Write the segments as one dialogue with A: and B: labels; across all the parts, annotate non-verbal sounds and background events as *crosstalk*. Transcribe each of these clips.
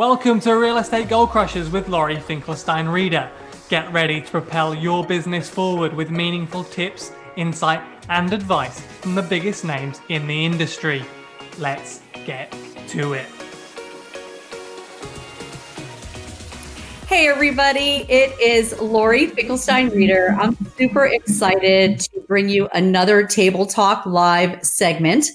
A: Welcome to Real Estate Goal Crushers with Laurie Finkelstein Reeder. Get ready to propel your business forward with meaningful tips, insight, and advice from the biggest names in the industry. Let's get to it.
B: Hey, everybody, it is Laurie Finkelstein Reeder. I'm super excited to bring you another Table Talk Live segment.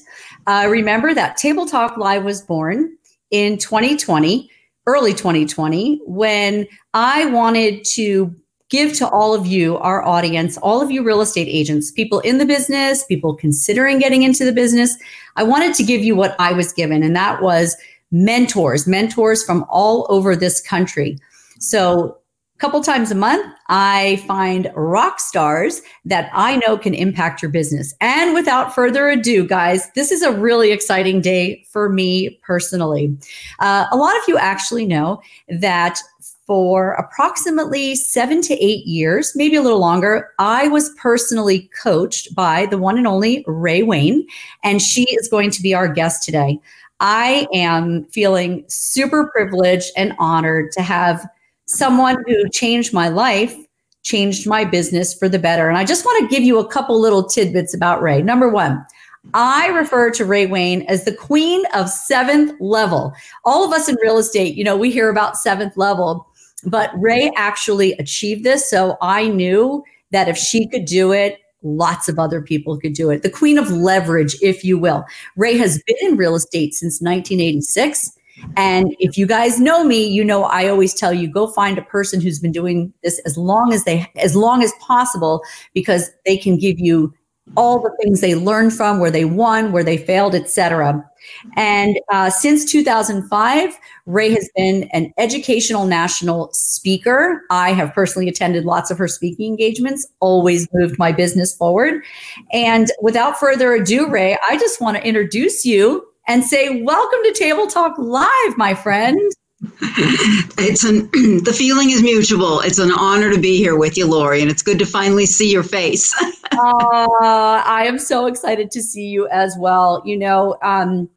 B: Uh, remember that Table Talk Live was born in 2020, early 2020, when I wanted to give to all of you, our audience, all of you real estate agents, people in the business, people considering getting into the business. I wanted to give you what I was given, and that was mentors, mentors from all over this country. So couple times a month, I find rock stars that I know can impact your business. And without further ado, guys, this is a really exciting day for me personally. Uh, a lot of you actually know that for approximately seven to eight years, maybe a little longer, I was personally coached by the one and only Ray Wayne, and she is going to be our guest today. I am feeling super privileged and honored to have someone who changed my life, changed my business for the better. And I just want to give you a couple little tidbits about Ray. Number one, I refer to Ray Wayne as the queen of seventh level. All of us in real estate, you know, we hear about seventh level, but Ray actually achieved this. So I knew that if she could do it, lots of other people could do it. The queen of leverage, if you will. Ray has been in real estate since 1986. And if you guys know me, you know I always tell you go find a person who's been doing this as long as they as long as possible because they can give you all the things they learned from, where they won, where they failed, etc. And uh, since 2005, Ray has been an educational national speaker. I have personally attended lots of her speaking engagements, always moved my business forward. And without further ado, Ray, I just want to introduce you and say, Welcome to Table Talk Live, my friend.
C: it's an *clears throat* the feeling is mutual. It's an honor to be here with you, Lori, and it's good to finally see your face. *laughs*
B: uh, I am so excited to see you as well. You know, um,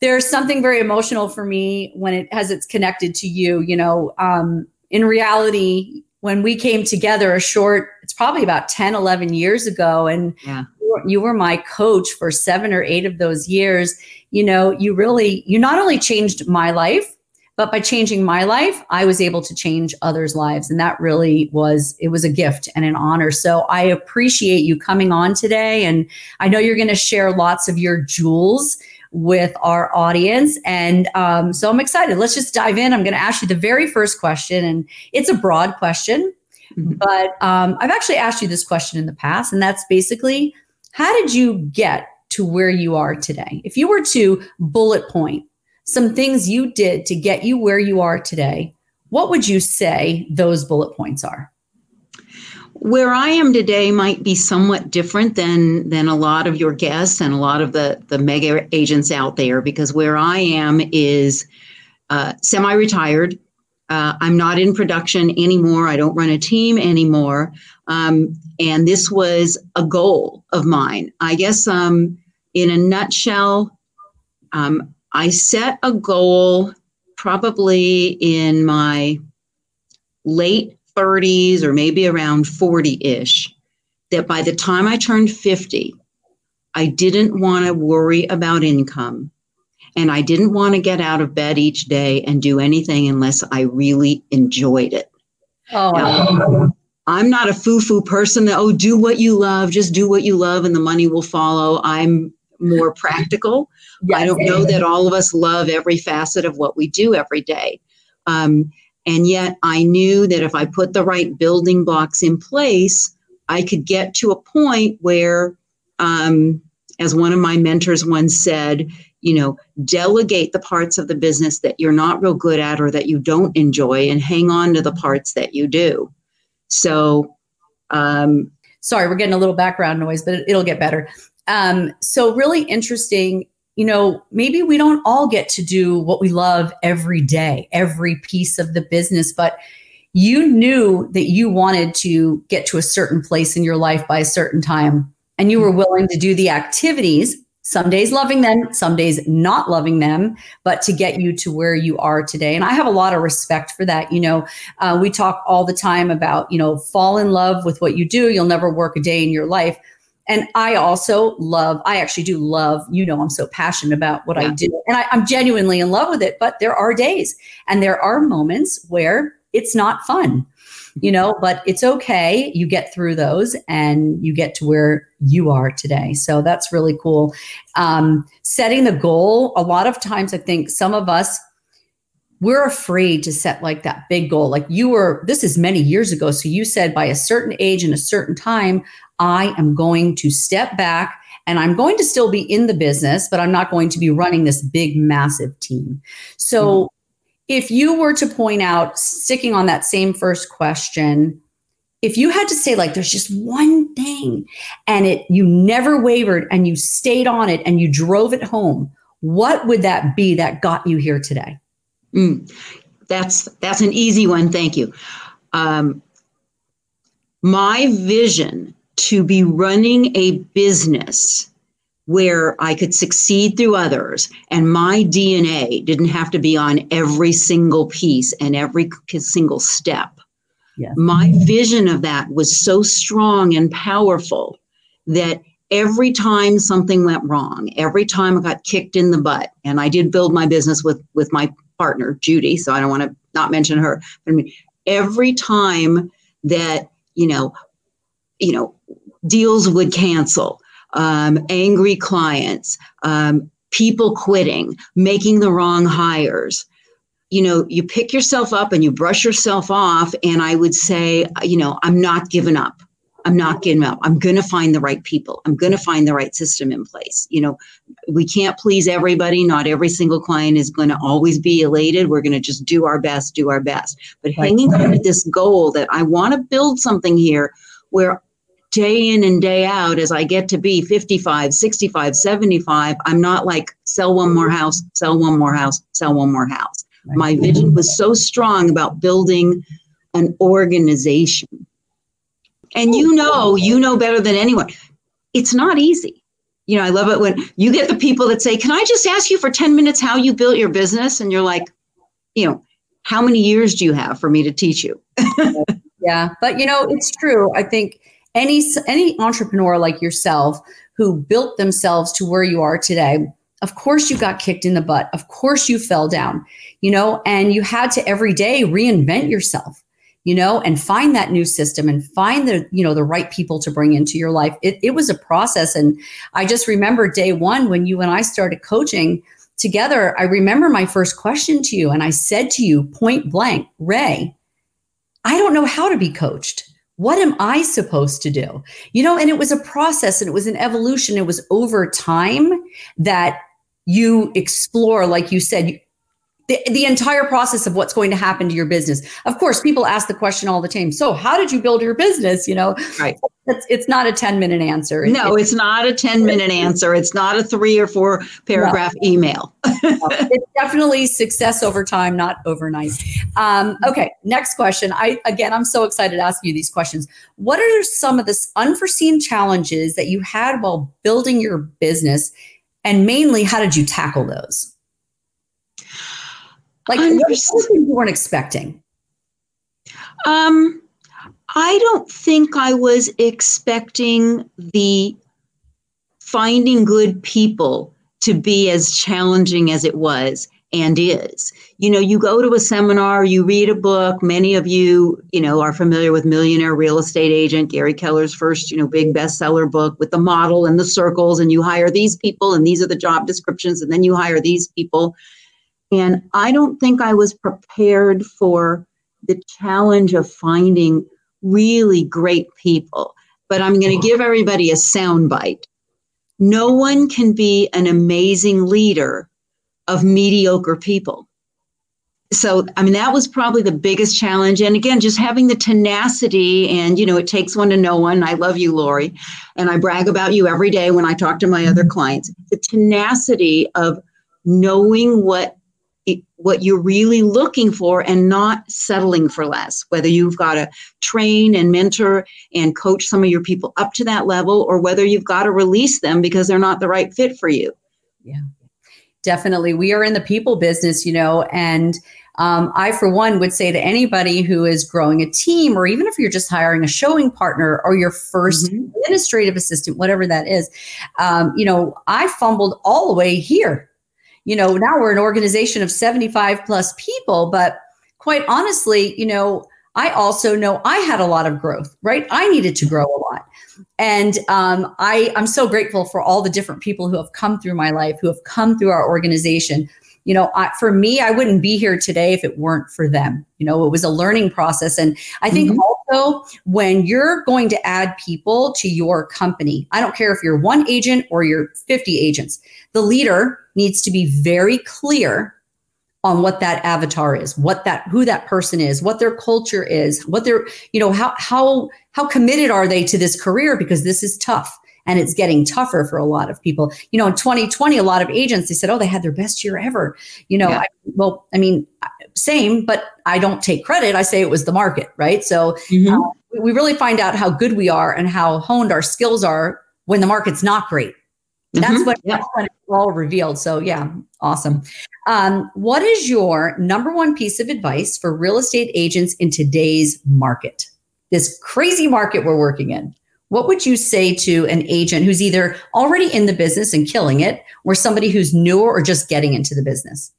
B: there's something very emotional for me when it has it's connected to you. You know, um, in reality, when we came together a short, it's probably about 10, 11 years ago, and yeah you were my coach for seven or eight of those years you know you really you not only changed my life but by changing my life i was able to change others lives. And that really was it was a gift and an honor. So i appreciate you coming on today. And i know you're going to share lots of your jewels with our audience. And um, so i'm excited. Let's just dive in. I'm going to ask you the very first question and it's a broad question mm-hmm. but um, i've actually asked you this question in the past and that's basically how did you get to where you are today? If you were to bullet point some things you did to get you where you are today, what would you say those bullet points are?
C: Where I am today might be somewhat different than than a lot of your guests and a lot of the the mega agents out there because where I am is uh, semi-retired. Uh, I'm not in production anymore. I don't run a team anymore. Um, and this was a goal of mine. I guess um, in a nutshell, um, I set a goal probably in my late 30s or maybe around 40 ish that by the time I turned 50, I didn't want to worry about income. And I didn't want to get out of bed each day and do anything unless I really enjoyed it. Oh, now, I'm not a foo foo person that, oh, do what you love, just do what you love and the money will follow. I'm more practical. Yes. I don't know that all of us love every facet of what we do every day. Um, and yet I knew that if I put the right building blocks in place, I could get to a point where, um, as one of my mentors once said, you know, delegate the parts of the business that you're not real good at or that you don't enjoy and hang on to the parts that you do. So, um,
B: sorry, we're getting a little background noise, but it'll get better. Um, so, really interesting. You know, maybe we don't all get to do what we love every day, every piece of the business, but you knew that you wanted to get to a certain place in your life by a certain time, and you were willing to do the activities some days loving them, some days not loving them, but to get you to where you are today. And I have a lot of respect for that. You know, uh, we talk all the time about, you know, fall in love with what you do. You'll never work a day in your life. And I also love, I actually do love, you know, I'm so passionate about what yeah. I do. And I, I'm genuinely in love with it. But there are days and there are moments where it's not fun you know, but it's okay. You get through those and you get to where you are today. So that's really cool. Um, setting the goal, a lot of times I think some of us, we're afraid to set like that big goal. Like you were, this is many years ago. So you said by a certain age and a certain time, I am going to step back and I'm going to still be in the business, but I'm not going to be running this big, massive team. So mm-hmm if you were to point out, sticking on that same first question, if you had to say like there's just one thing and it you never wavered and you stayed on it and you drove it home, what would that be that got you here today?
C: Mm, that's that's an easy one. Thank you. Um, my vision to be running a business where I could succeed through others and my DNA didn't have to be on every single piece and every single step. Yes. My vision of that was so strong and powerful that every time something went wrong, every time I got kicked in the butt, and I did build my business with with my partner Judy, so I don't want to not mention her. I mean, every time that you know, you know, deals would cancel, um, angry clients, um, people quitting, making the wrong hires. You know, you pick yourself up and you brush yourself off. And I would say, you know, I'm not giving up. I'm not giving up. I'm going to find the right people. I'm going to find the right system in place. You know, we can't please everybody. Not every single client is going to always be elated. We're going to just do our best, do our best. But right. hanging on to this goal that I want to build something here where day in and day out as I get to be 55, 65, 75, I'm not like sell one more house, sell one more house, sell one more house. My vision was so strong about building an organization. And you know, you know better than anyone. It's not easy. You know, I love it when you get the people that say, Can I just ask you for 10 minutes how you built your business? And you're like, you know, how many years do you have for me to teach you? *laughs*
B: yeah. But you know, it's true. I think any any entrepreneur like yourself who built themselves to where you are today of course you got kicked in the butt. Of course you fell down you know and you had to every day reinvent yourself you know and find that new system and find the you know the right people to bring into your life. It, it was a process. And i just remember day one when you and i started coaching together i remember my first question to you and i said to you point blank ray i don't know how to be coached what am I supposed to do? You know, and it was a process and it was an evolution. It was over time that you explore, like you said, the, the entire process of what's going to happen to your business. Of course, people ask the question all the time. So, how did you build your business? You know, right. It's, it's not a 10 minute answer.
C: No, it's, it's not a 10 minute answer. It's not a three or four paragraph no. email. *laughs*
B: it's definitely success over time, not overnight. Um, okay, next question. I again, I'm so excited to ask you these questions. What are some of the unforeseen challenges that you had while building your business, and mainly, how did you tackle those? Like something you weren't expecting.
C: Um, I don't think I was expecting the finding good people to be as challenging as it was and is. You know, you go to a seminar, you read a book. Many of you, you know, are familiar with Millionaire Real Estate Agent, Gary Keller's first, you know, big bestseller book with the model and the circles, and you hire these people, and these are the job descriptions, and then you hire these people. And I don't think I was prepared for the challenge of finding really great people. But I'm going to give everybody a soundbite. No one can be an amazing leader of mediocre people. So, I mean, that was probably the biggest challenge. And again, just having the tenacity and, you know, it takes one to know one. I love you, Lori. And I brag about you every day when I talk to my other clients. The tenacity of knowing what what you're really looking for and not settling for less. Whether you've got to train and mentor and coach some of your people up to that level, or whether you've got to release them because they're not the right fit for you.
B: Yeah, definitely. We are in the people business, you know, and um, I, for one, would say to anybody who is growing a team, or even if you're just hiring a showing partner or your 1st mm-hmm. administrative assistant, whatever that is, um, you know, I fumbled all the way here. You know, now we're an organization of 75 plus people, but quite honestly, you know, I also know I had a lot of growth, right? I needed to grow a lot. And um, I, I'm so grateful for all the different people who have come through my life, who have come through our organization, you know, I, for me, I wouldn't be here today if it weren't for them. You know, it was a learning process. And I think mm-hmm. Also when you're going to add people to your company, I don't care if you're one agent or you're 50 agents, the leader needs to be very clear on what that avatar is what that who that person is what their culture is what their you know how how how committed are they to this career? Because this is tough and it's getting tougher for a lot of people. You know, in 2020, a lot of agents they said, "Oh, they had their best year ever." You know, yeah. I, well, I mean, same, but I don't take credit. I say it was the market, right? So mm-hmm. uh, we really find out how good we are and how honed our skills are when the market's not great. That's mm-hmm. what yeah. it's all revealed. So yeah, awesome. Um, what is your number one piece of advice for real estate agents in today's market? This crazy market we're working in. What would you say to an agent who's either already in the business and killing it, or somebody who's newer or just getting into the business?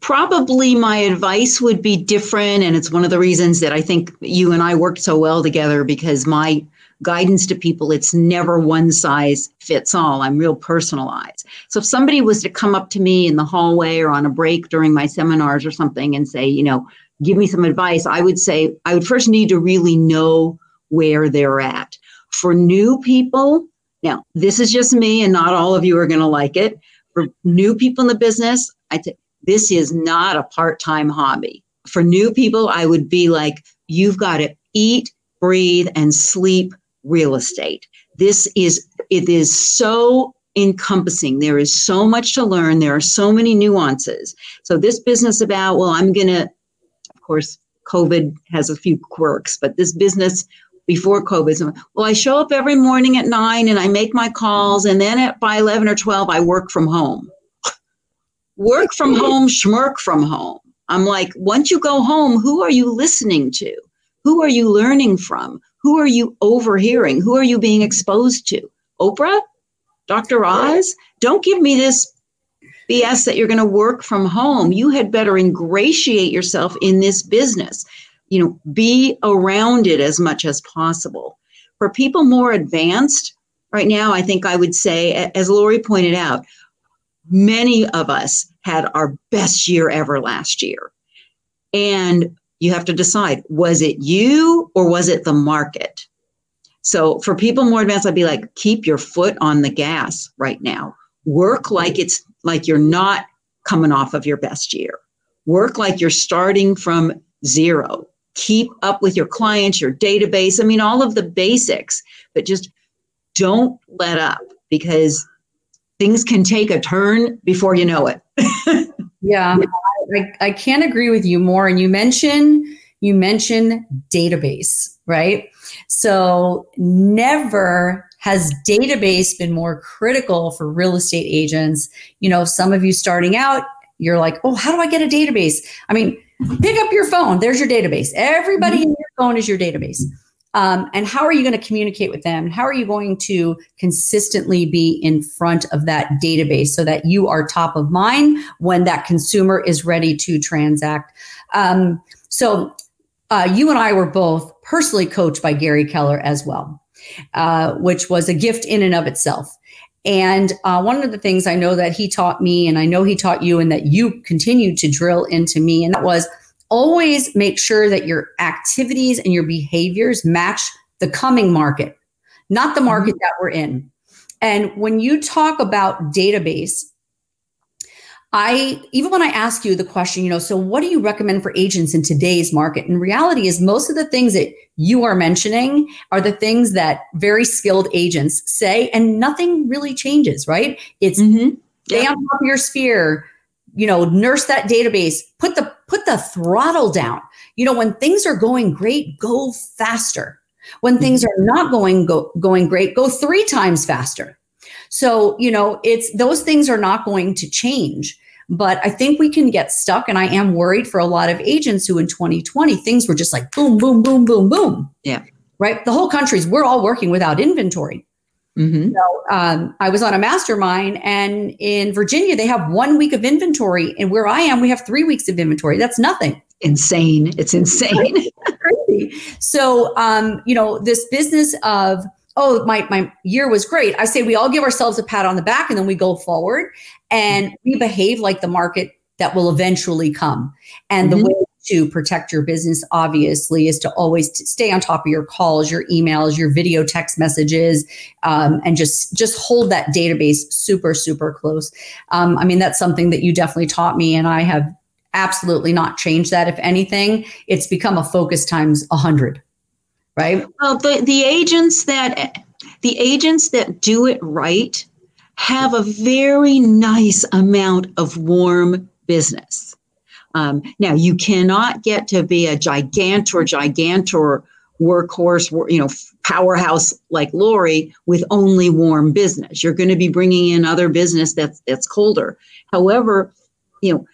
C: Probably my advice would be different. And it's one of the reasons that I think you and I worked so well together because my guidance to people, it's never one size fits all. I'm real personalized. So if somebody was to come up to me in the hallway or on a break during my seminars or something and say, you know, give me some advice, I would say I would first need to really know where they're at. For new people, now this is just me, and not all of you are going to like it. For new people in the business, I think this is not a part time hobby. For new people, I would be like, you've got to eat, breathe, and sleep real estate. This is, it is so encompassing. There is so much to learn. There are so many nuances. So, this business about, well, I'm going to, of course, COVID has a few quirks, but this business before COVID. So, well, I show up every morning at nine and I make my calls, and then at by eleven or twelve, I work from home. work from home, schmirk from home. I'm like, once you go home, who are you listening to? Who are you learning from? Who are you overhearing? Who are you being exposed to? Oprah? Dr. Oz? Don't give me this BS that you're going to work from home. You had better ingratiate yourself in this business you know, be around it as much as possible. For people more advanced, right now, I think I would say, as Lori pointed out, many of us had our best year ever last year. And you have to decide was it you or was it the market? So for people more advanced, I'd be like, keep your foot on the gas right now. Work like it's like you're not coming off of your best year. Work like you're starting from zero keep up with your clients, your database. I mean, all of the basics, but just don't let up because things can take a turn before you know it. *laughs*
B: yeah, I, I can't agree with you more. And you mentioned you mentioned database, right? So never has database been more critical for real estate agents. You know, some of you starting out, you're like, oh, how do I get a database? I mean, pick up your phone. There's your database. Everybody mm-hmm. in your phone is your database. Um, and how are you going to communicate with them? How are you going to consistently be in front of that database so that you are top of mind when that consumer is ready to transact? Um, so, uh, you and I were both personally coached by Gary Keller as well, uh, which was a gift in and of itself. And uh, one of the things I know that he taught me, and I know he taught you, and that you continue to drill into me, and that was always make sure that your activities and your behaviors match the coming market, not the market mm-hmm. that we're in. And when you talk about database, I even when I ask you the question, you know, so what do you recommend for agents in today's market? And reality is most of the things that you are mentioning are the things that very skilled agents say, and nothing really changes, right? It's mm-hmm. stay on top of your sphere, you know, nurse that database, put the put the throttle down. You know, when things are going great, go faster. When things are not going go, going great, go three times faster. So, you know, it's those things are not going to change. But I think we can get stuck. And I am worried for a lot of agents who in 2020, things were just like boom, boom, boom, boom, boom.
C: Yeah.
B: Right. The whole country's, we're all working without inventory.
C: Mm-hmm.
B: So, um, I was on a mastermind, and in Virginia, they have one week of inventory. And where I am, we have three weeks of inventory. That's nothing.
C: Insane. It's insane. *laughs*
B: So, um, you know, this business of, oh, my, my year was great. I say we all give ourselves a pat on the back and then we go forward and we behave like the market that will eventually come. And
C: Mhm.
B: the way to protect your business, obviously, is to always t- stay on top of your calls, your emails, your video text messages, um, and just just hold that database super, super close. Um, I mean, that's something that you definitely taught me, and I have absolutely not changed that. If anything, it's become a focus times a hundred. Right?
C: Well, the, the agents that the agents that do it right have a very nice amount of warm business. Um, now, you cannot get to be a gigantor, gigantor workhorse, you know, powerhouse like Lori with only warm business. You're going to be bringing in other business that's that's colder. However, you know,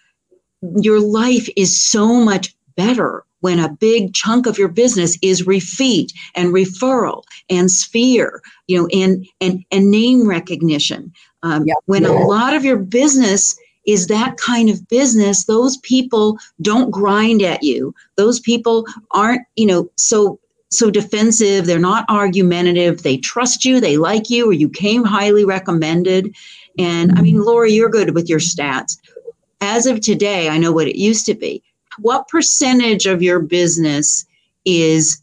C: your life is so much better when a big chunk of your business is refeed and referral and sphere, you know, and and and name recognition. Um,
B: Yeah.
C: When a lot of your business is that kind of business, those people don't grind at you. Those people aren't, you know, so so defensive. They're not argumentative. They trust you. They like you, or you came highly recommended. And I mean, Laura, you're good with your stats. As of today, I know what it used to be. What percentage of your business is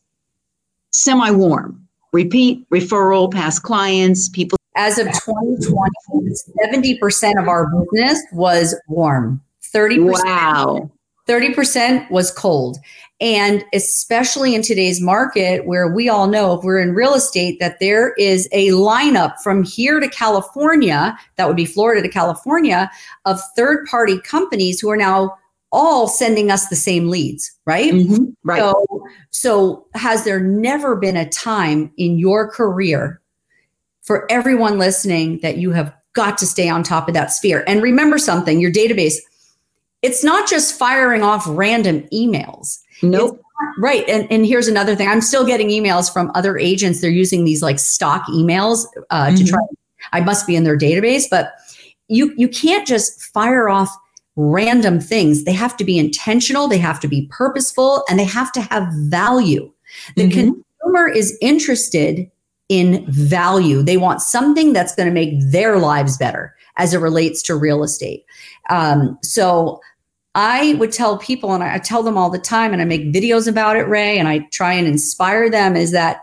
C: semi warm? Repeat, referral, past clients, people.
B: As of 2020, 70% of our business was warm. 30%,
C: Wow.
B: 30% was cold. And especially in today's market, where we all know if we're in real estate, that there is a lineup from here to California, that would be Florida to California, of third party companies who are now all sending us the same leads, right?
C: Mhm. Right.
B: So, so has there never been a time in your career for everyone listening that you have got to stay on top of that sphere? And remember something, your database, it's not just firing off random emails.
C: nope.
B: Right. And, and here's another thing. I'm still getting emails from other agents. They're using these like stock emails uh, to
C: Mhm.
B: try. I must be in their database, but you you can't just fire off random things. They have to be intentional. They have to be purposeful, and they have to have value. The
C: Mhm.
B: consumer is interested in value. They want something that's going to make their lives better as it relates to real estate. Um, so I would tell people, and I tell them all the time, and I make videos about it, Ray, and I try and inspire them is that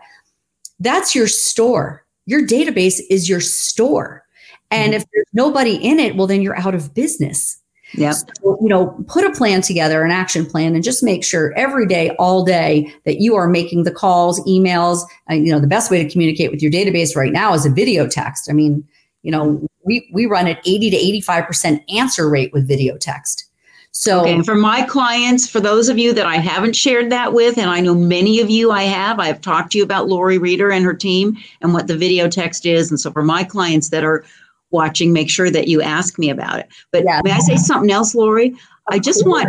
B: that's your store. Your database is your store. And if there's nobody in it, well, then you're out of business.
C: Yep.
B: So, you know, put a plan together, an action plan, and just make sure every day, all day, that you are making the calls, emails. You know, the best way to communicate with your database right now is a video text. I mean, you know, we, we run at 80 to 85% answer rate with video text. So,
C: Okay, for my clients, for those of you that I haven't shared that with, and I know many of you I have, I've talked to you about Lori Reeder and her team and what the video text is. And so for my clients that are watching, make sure that you ask me about it. But
B: Yeah.
C: may I say something else, Lori? I just want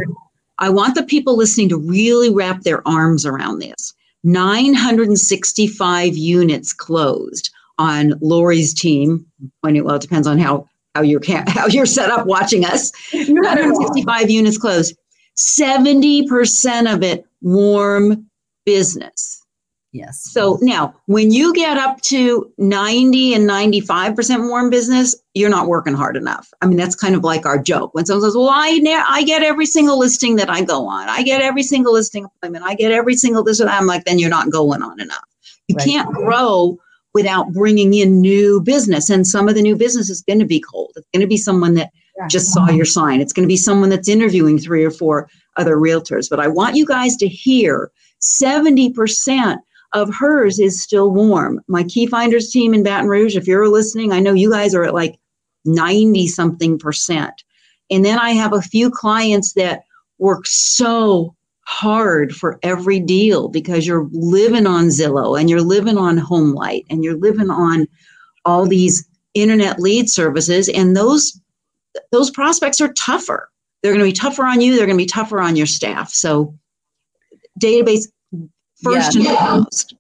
C: I want the people listening to really wrap their arms around this. 965 units closed on Lori's team. When it, well, it depends on how how you're how you're set up watching us. *laughs* 965 units closed. 70% of it warm business.
B: Yes.
C: So now, when you get up to 90 and 95% warm business, you're not working hard enough. I mean, that's kind of like our joke. When someone says, Well, I, ne- I get every single listing that I go on, I get every single listing appointment, I get every single this or that. I'm like, Then you're not going on enough. You
B: Right.
C: can't grow without bringing in new business. And some of the new business is going to be cold. It's going to be someone that
B: Yeah.
C: just saw your sign. It's going to be someone that's interviewing three or four other realtors. But I want you guys to hear 70% of hers is still warm. My key finders team in Baton Rouge, if you're listening, I know you guys are at like 90 something percent. And then I have a few clients that work so hard for every deal because you're living on Zillow and you're living on Homelight and you're living on all these internet lead services and those those prospects are tougher. They're going to be tougher on you, they're going to be tougher on your staff. So database first and foremost.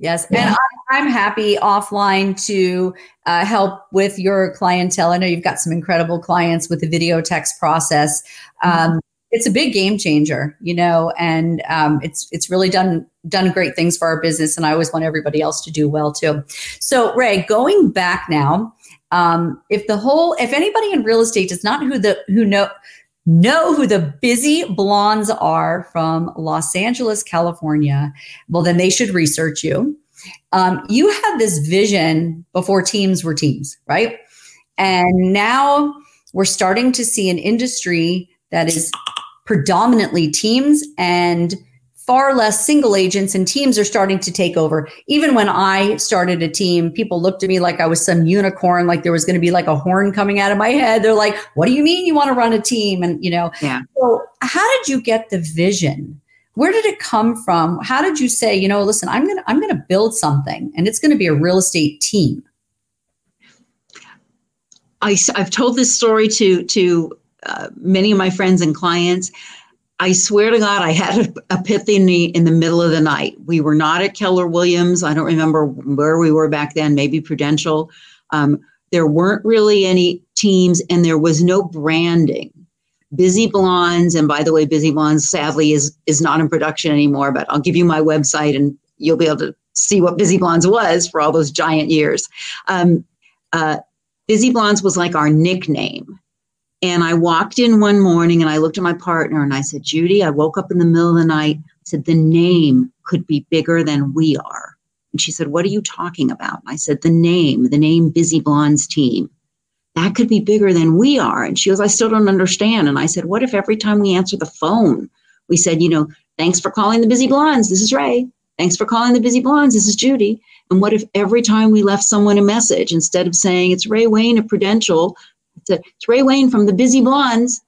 B: Yes, and I'm happy offline to uh, help with your clientele. I know you've got some incredible clients with the video text process. Um, it's a big game changer, you know, and um, it's it's really done done great things for our business, and I always want everybody else to do well too. So, Ray, going back now, um, if the whole if anybody in real estate does not who the who know know who the busy blondes are from Los Angeles, California, well, then they should research you. Um, you had this vision before teams were teams, right? And now we're starting to see an industry that is predominantly teams and far less single agents and teams are starting to take over. Even when I started a team, people looked at me like I was some unicorn, like there was going to be like a horn coming out of my head. They're like, what do you mean you want to run a team? And, you know,
C: yeah.
B: so how did you get the vision? Where did it come from? How did you say, you know, listen, I'm going to, I'm going to build something and it's going to be a real estate team?
C: I, I've told this story to, to uh, many of my friends and clients. I swear to God, I had a epiphany in the middle of the night. We were not at Keller Williams. I don't remember where we were back then, maybe Prudential. Um, there weren't really any teams and there was no branding. Busy Blondes, and by the way, Busy Blondes sadly is is not in production anymore, but I'll give you my website and you'll be able to see what Busy Blondes was for all those giant years. Um, uh, Busy Blondes was like our nickname. And I walked in one morning and I looked at my partner and I said, Judy, I woke up in the middle of the night. Said, the name could be bigger than we are. And she said, What are you talking about? I said, The name, the name Busy Blondes Team. That could be bigger than we are. And she goes, I still don't understand. And I said, What if every time we answer the phone, we said, You know, thanks for calling the Busy Blondes. This is Ray. Thanks for calling the Busy Blondes. This is Judy. And what if every time we left someone a message, instead of saying it's Ray Wayne of Prudential, it's, it's Ray Wayne from the Busy Blondes.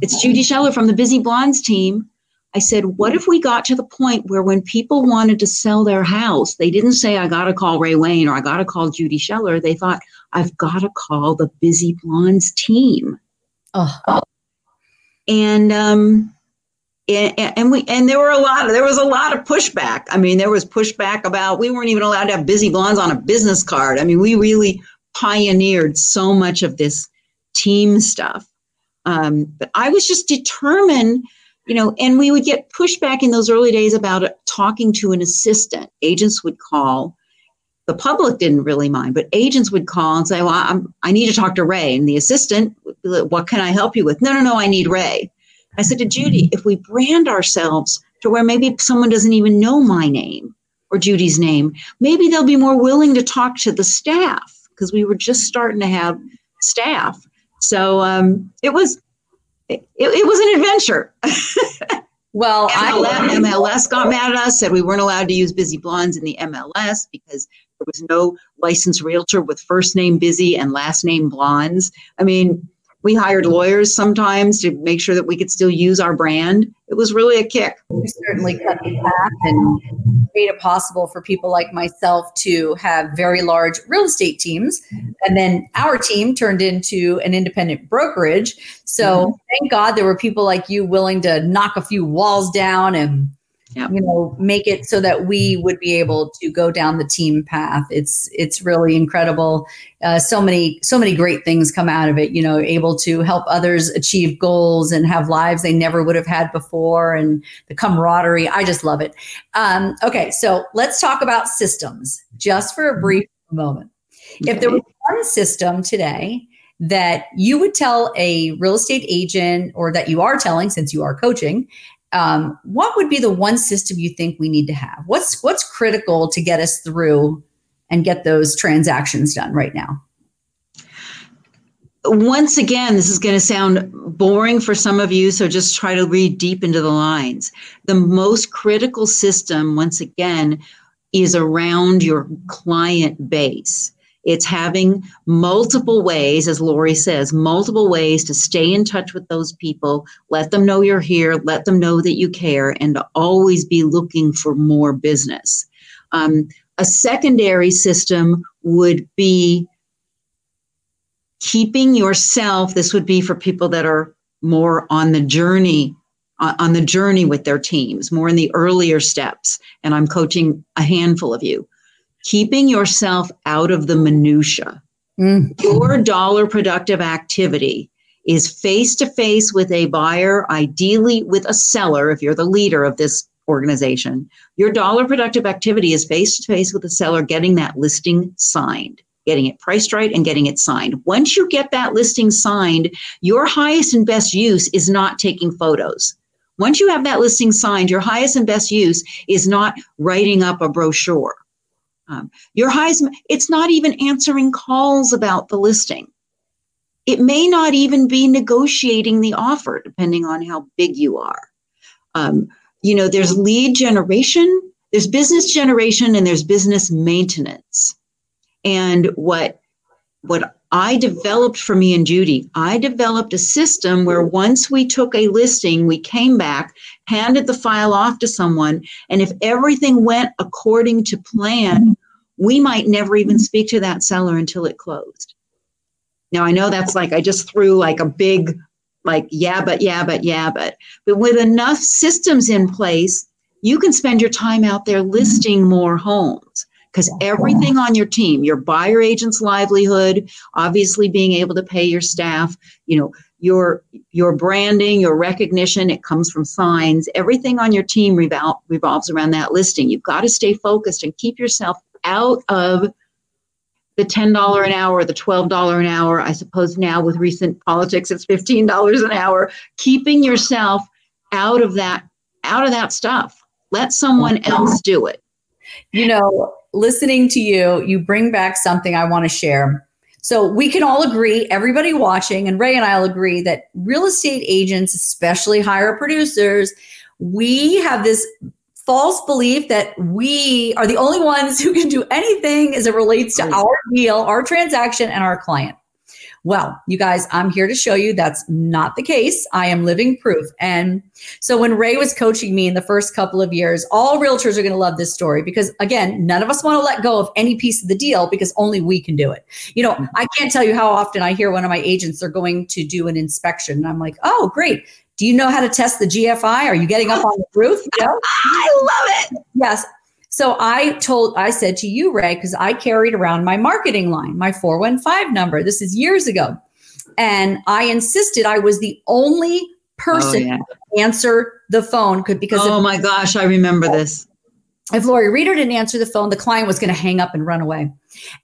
C: It's Judy Scheller from the Busy Blondes team. I said, what if we got to the point where when people wanted to sell their house, they didn't say, I got to call Ray Wayne or I got to call Judy Scheller. They thought, I've got to call the Busy Blondes team.
B: Oh.
C: And, um, and, and we and there were a lot of there was a lot of pushback. I mean, there was pushback about we weren't even allowed to have busy blondes on a business card. I mean, we really pioneered so much of this team stuff. Um, but I was just determined, you know, and we would get pushback in those early days about talking to an assistant. Agents would call. The public didn't really mind, but agents would call and say, "Well, I'm, I need to talk to Ray." And the assistant, "What can I help you with?" "No, no, no, I need Ray." I said to Judy, "If we brand ourselves to where maybe someone doesn't even know my name or Judy's name, maybe they'll be more willing to talk to the staff because we were just starting to have staff." So um, it was it, it was an adventure. *laughs*
B: well,
C: MLS, I, MLS got mad at us, said we weren't allowed to use Busy Blondes in the MLS because there was no licensed realtor with first name Busy and last name Blondes. I mean, we hired lawyers sometimes to make sure that we could still use our brand. It was really a kick.
B: We certainly cut the path and made it possible for people like myself to have very large real estate teams. And then our team turned into an independent brokerage. So mm-hmm. thank God there were people like you willing to knock a few walls down and yep. you know make it so that we would be able to go down the team path. It's it's really incredible. Uh, so many so many great things come out of it you know able to help others achieve goals and have lives they never would have had before and the camaraderie. I just love it. Um, okay so let's talk about systems just for a brief moment. If there was one system today that you would tell a real estate agent or that you are telling since you are coaching um, what would be the one system you think we need to have? What's what's critical to get us through and get those transactions done right now?
C: Once again, this is going to sound boring for some of you, so just try to read deep into the lines. The most critical system, once again, is around your client base. It's having multiple ways, as Lori says, multiple ways to stay in touch with those people, let them know you're here, let them know that you care, and to always be looking for more business. Um, a secondary system would be keeping yourself, this would be for people that are more on the journey on the journey with their teams, more in the earlier steps. And I'm coaching a handful of you keeping yourself out of the minutia. Mm. Your dollar productive activity is face to face with a buyer, ideally with a seller, if you're the leader of this organization. Your dollar productive activity is face to face with a seller getting that listing signed, getting it priced right, and getting it signed. Once you get that listing signed, your highest and best use is not taking photos. Once you have that listing signed, your highest and best use is not writing up a brochure um, your highest, it's not even answering calls about the listing. It may not even be negotiating the offer, depending on how big you are. Um, you know, there's lead generation, there's business generation, and there's business maintenance. And what what I developed for me and Judy, I developed a system where once we took a listing, we came back, handed the file off to someone, and if everything went according to plan, we might never even speak to that seller until it closed. Now, I know that's like I just threw like a big, like, yeah, but, yeah, but, yeah, but. But with enough systems in place, you can spend your time out there listing more homes because everything on your team, your buyer agent's livelihood, obviously being able to pay your staff, you know, your your branding, your recognition, it comes from signs. Everything on your team revol- revolves around that listing. You've got to stay focused and keep yourself out of the $10 an hour, the $12 an hour. I suppose now with recent politics, it's $15 an hour. Keeping yourself out of that, out of that stuff. Let someone else do it.
B: You know, listening to you, you bring back something I want to share. So we can all agree, everybody watching, and Ray and I will agree that real estate agents, especially higher producers, we have this false belief that we are the only ones who can do anything as it relates to our deal, our transaction, and our client. Well, you guys, I'm here to show you that's not the case. I am living proof. And so when Ray was coaching me in the first couple of years, all realtors are going to love this story because again, none of us want to let go of any piece of the deal because only we can do it. You know, I can't tell you how often I hear one of my agents are going to do an inspection and I'm like, "Oh, great. Do you know how to test the GFI? Are you getting up on the roof?
C: You know? *laughs* I love it.
B: Yes. So I told, I said to you, Ray, because I carried around my marketing line, my 415 number. This is years ago. And I insisted I was the only person oh, yeah. answer the phone could because
C: oh my gosh, I remember this
B: if Lori Reeder didn't answer the phone, the client was going to hang up and run away.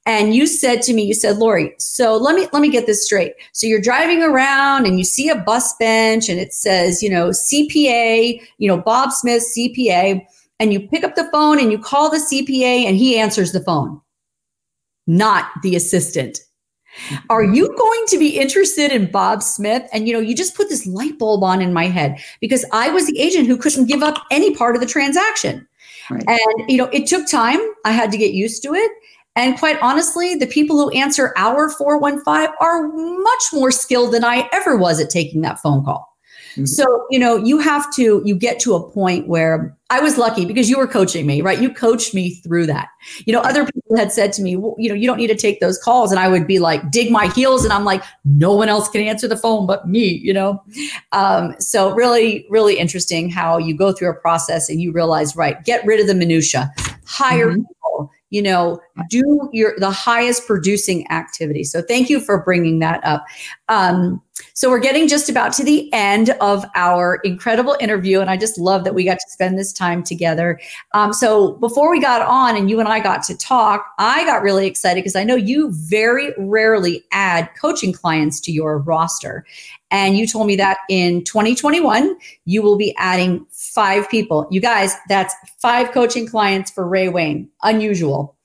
B: And you said to me, you said, Lori, so let me let me get this straight. So you're driving around and you see a bus bench and it says, you know, CPA, you know, Bob Smith, CPA, and you pick up the phone and you call the CPA and he answers the phone, not the assistant. Are you going to be interested in Bob Smith? And you know, you just put this light bulb on in my head because I was the agent who couldn't give up any part of the transaction. Right. And, you know, it took time. I had to get used to it. And quite honestly, the people who answer our 415 are much more skilled than I ever was at taking that phone call. Mm-hmm. So, you know, you have to, you get to a point where I was lucky because you were coaching me, right? You coached me through that. You know, other people had said to me, well, you know, you don't need to take those calls. And I would be like, dig my heels. And I'm like, no one else can answer the phone but me, you know? Um, so, really, really interesting how you go through a process and you realize, right, get rid of the minutia, hire mm-hmm. You know do your the highest producing activity. So thank you for bringing that up. Um, so we're getting just about to the end of our incredible interview and i just love that we got to spend this time together. Um, so before we got on and you and i got to talk i got really excited because i know you very rarely add coaching clients to your roster and you told me that in 2021 you will be adding five people. You guys, that's five coaching clients for Ray Wayne. Unusual.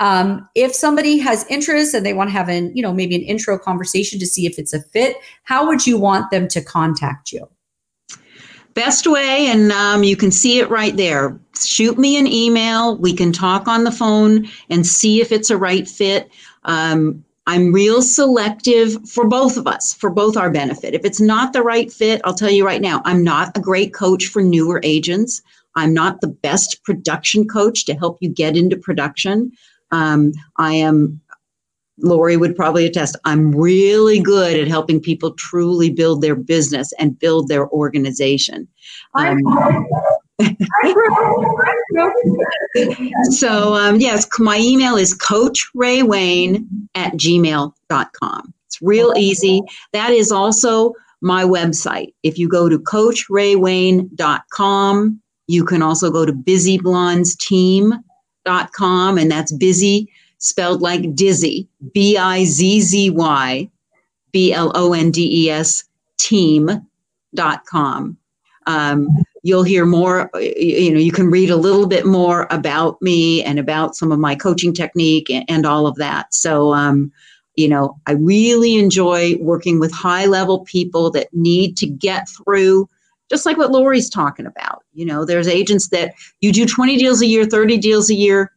B: Um, if somebody has interest and they want to have an, you know, maybe an intro conversation to see if it's a fit, how would you want them to contact you?
C: Best way, and um, you can see it right there. Shoot me an email. We can talk on the phone and see if it's a right fit. Um, I'm real selective for both of us, for both our benefit. If it's not the right fit, I'll tell you right now, I'm not a great coach for newer agents. I'm not the best production coach to help you get into production. Um, I am, Lori would probably attest, I'm really good at helping people truly build their business and build their organization. Um, *laughs* so um, yes, my email is coachraywayne at gmail.com. It's real easy. That is also my website. If you go to coachraywayne.com, you can also go to bizzyblondesteam.com, and that's busy spelled like dizzy, B I Z Z Y B L O N D E S team.com. Um, you'll hear more you know you can read a little bit more about me and about some of my coaching technique and, and all of that. So um, you know i really enjoy working with high level people that need to get through just like what Laurie's talking about. You know there's agents that you do 20 deals a year 30 deals a year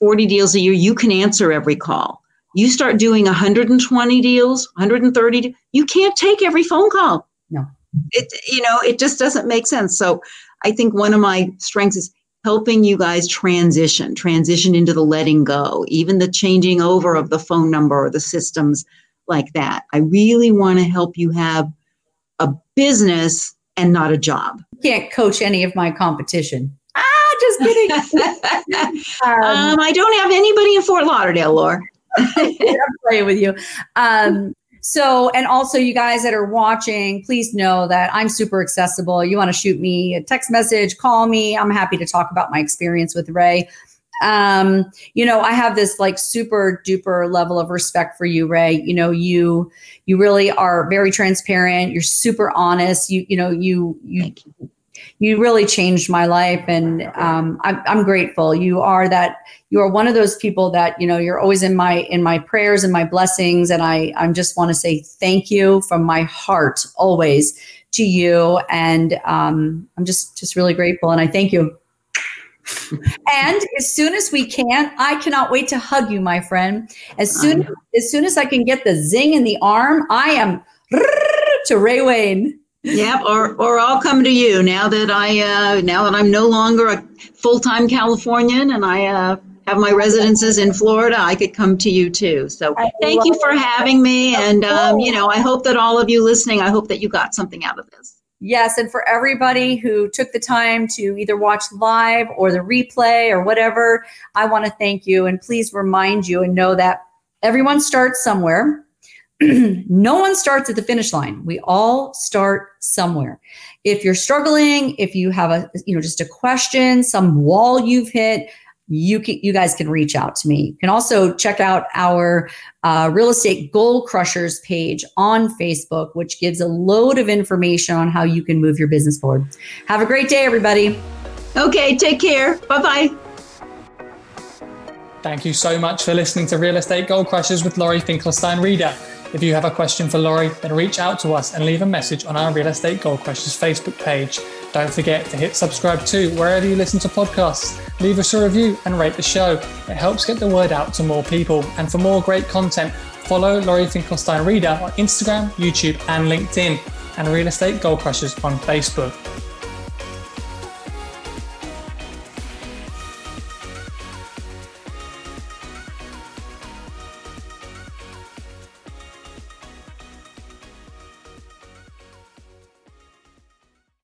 C: 40 deals a year you can answer every call. You start doing 120 deals 130 you can't take every phone call.
B: No
C: it you know it just doesn't make sense. So i think one of my strengths is helping you guys transition transition into the letting go even the changing over of the phone number or the systems like that. I really want to help you have a business and not a job.
B: Can't coach any of my competition. Ah just kidding. *laughs* *laughs*
C: Um, um, i don't have anybody in fort lauderdale laura. *laughs*
B: I'm playing with you. Um, so, and also you guys that are watching, please know that I'm super accessible. You want to shoot me a text message, call me. I'm happy to talk about my experience with Ray. Um, you know, I have this like super duper level of respect for you, Ray. You know, you you really are very transparent. You're super honest. You you know you you you really changed my life. And um, I'm, I'm grateful. You are that you are one of those people that you know you're always in my in my prayers and my blessings. And i i just want to say thank you from my heart always to you. And um, i'm just just really grateful. And i thank you. And as soon as we can i cannot wait to hug you my friend. As soon as soon as i can get the zing in the arm i am *laughs* to ray wayne
C: Yep, or or I'll come to you now that I uh, now that I'm no longer a full time Californian and I uh, have my residences in Florida. I could come to you too. So thank you for having me, and um, you know I hope that all of you listening, I hope that you got something out of this.
B: Yes, and for everybody who took the time to either watch live or the replay or whatever, I want to thank you and please remind you and know that everyone starts somewhere *clears throat* no one starts at the finish line. We all start somewhere. If you're struggling, if you have a you know just a question, some wall you've hit, you can, you guys can reach out to me. You can also check out our uh, real estate goal crushers page on Facebook, which gives a load of information on how you can move your business forward. Have a great day, everybody.
C: Okay, take care. Bye bye.
A: Thank you so much for listening to Real Estate Goal Crushers with Laurie Finkelstein Reeder. If you have a question for Laurie, then reach out to us and leave a message on our Real Estate Goal Crushers Facebook page. Don't forget to hit subscribe too wherever you listen to podcasts. Leave us a review and rate the show. It helps get the word out to more people. And for more great content, follow Laurie Finkelstein Reeder on Instagram, YouTube, and LinkedIn, and Real Estate Goal Crushers on Facebook.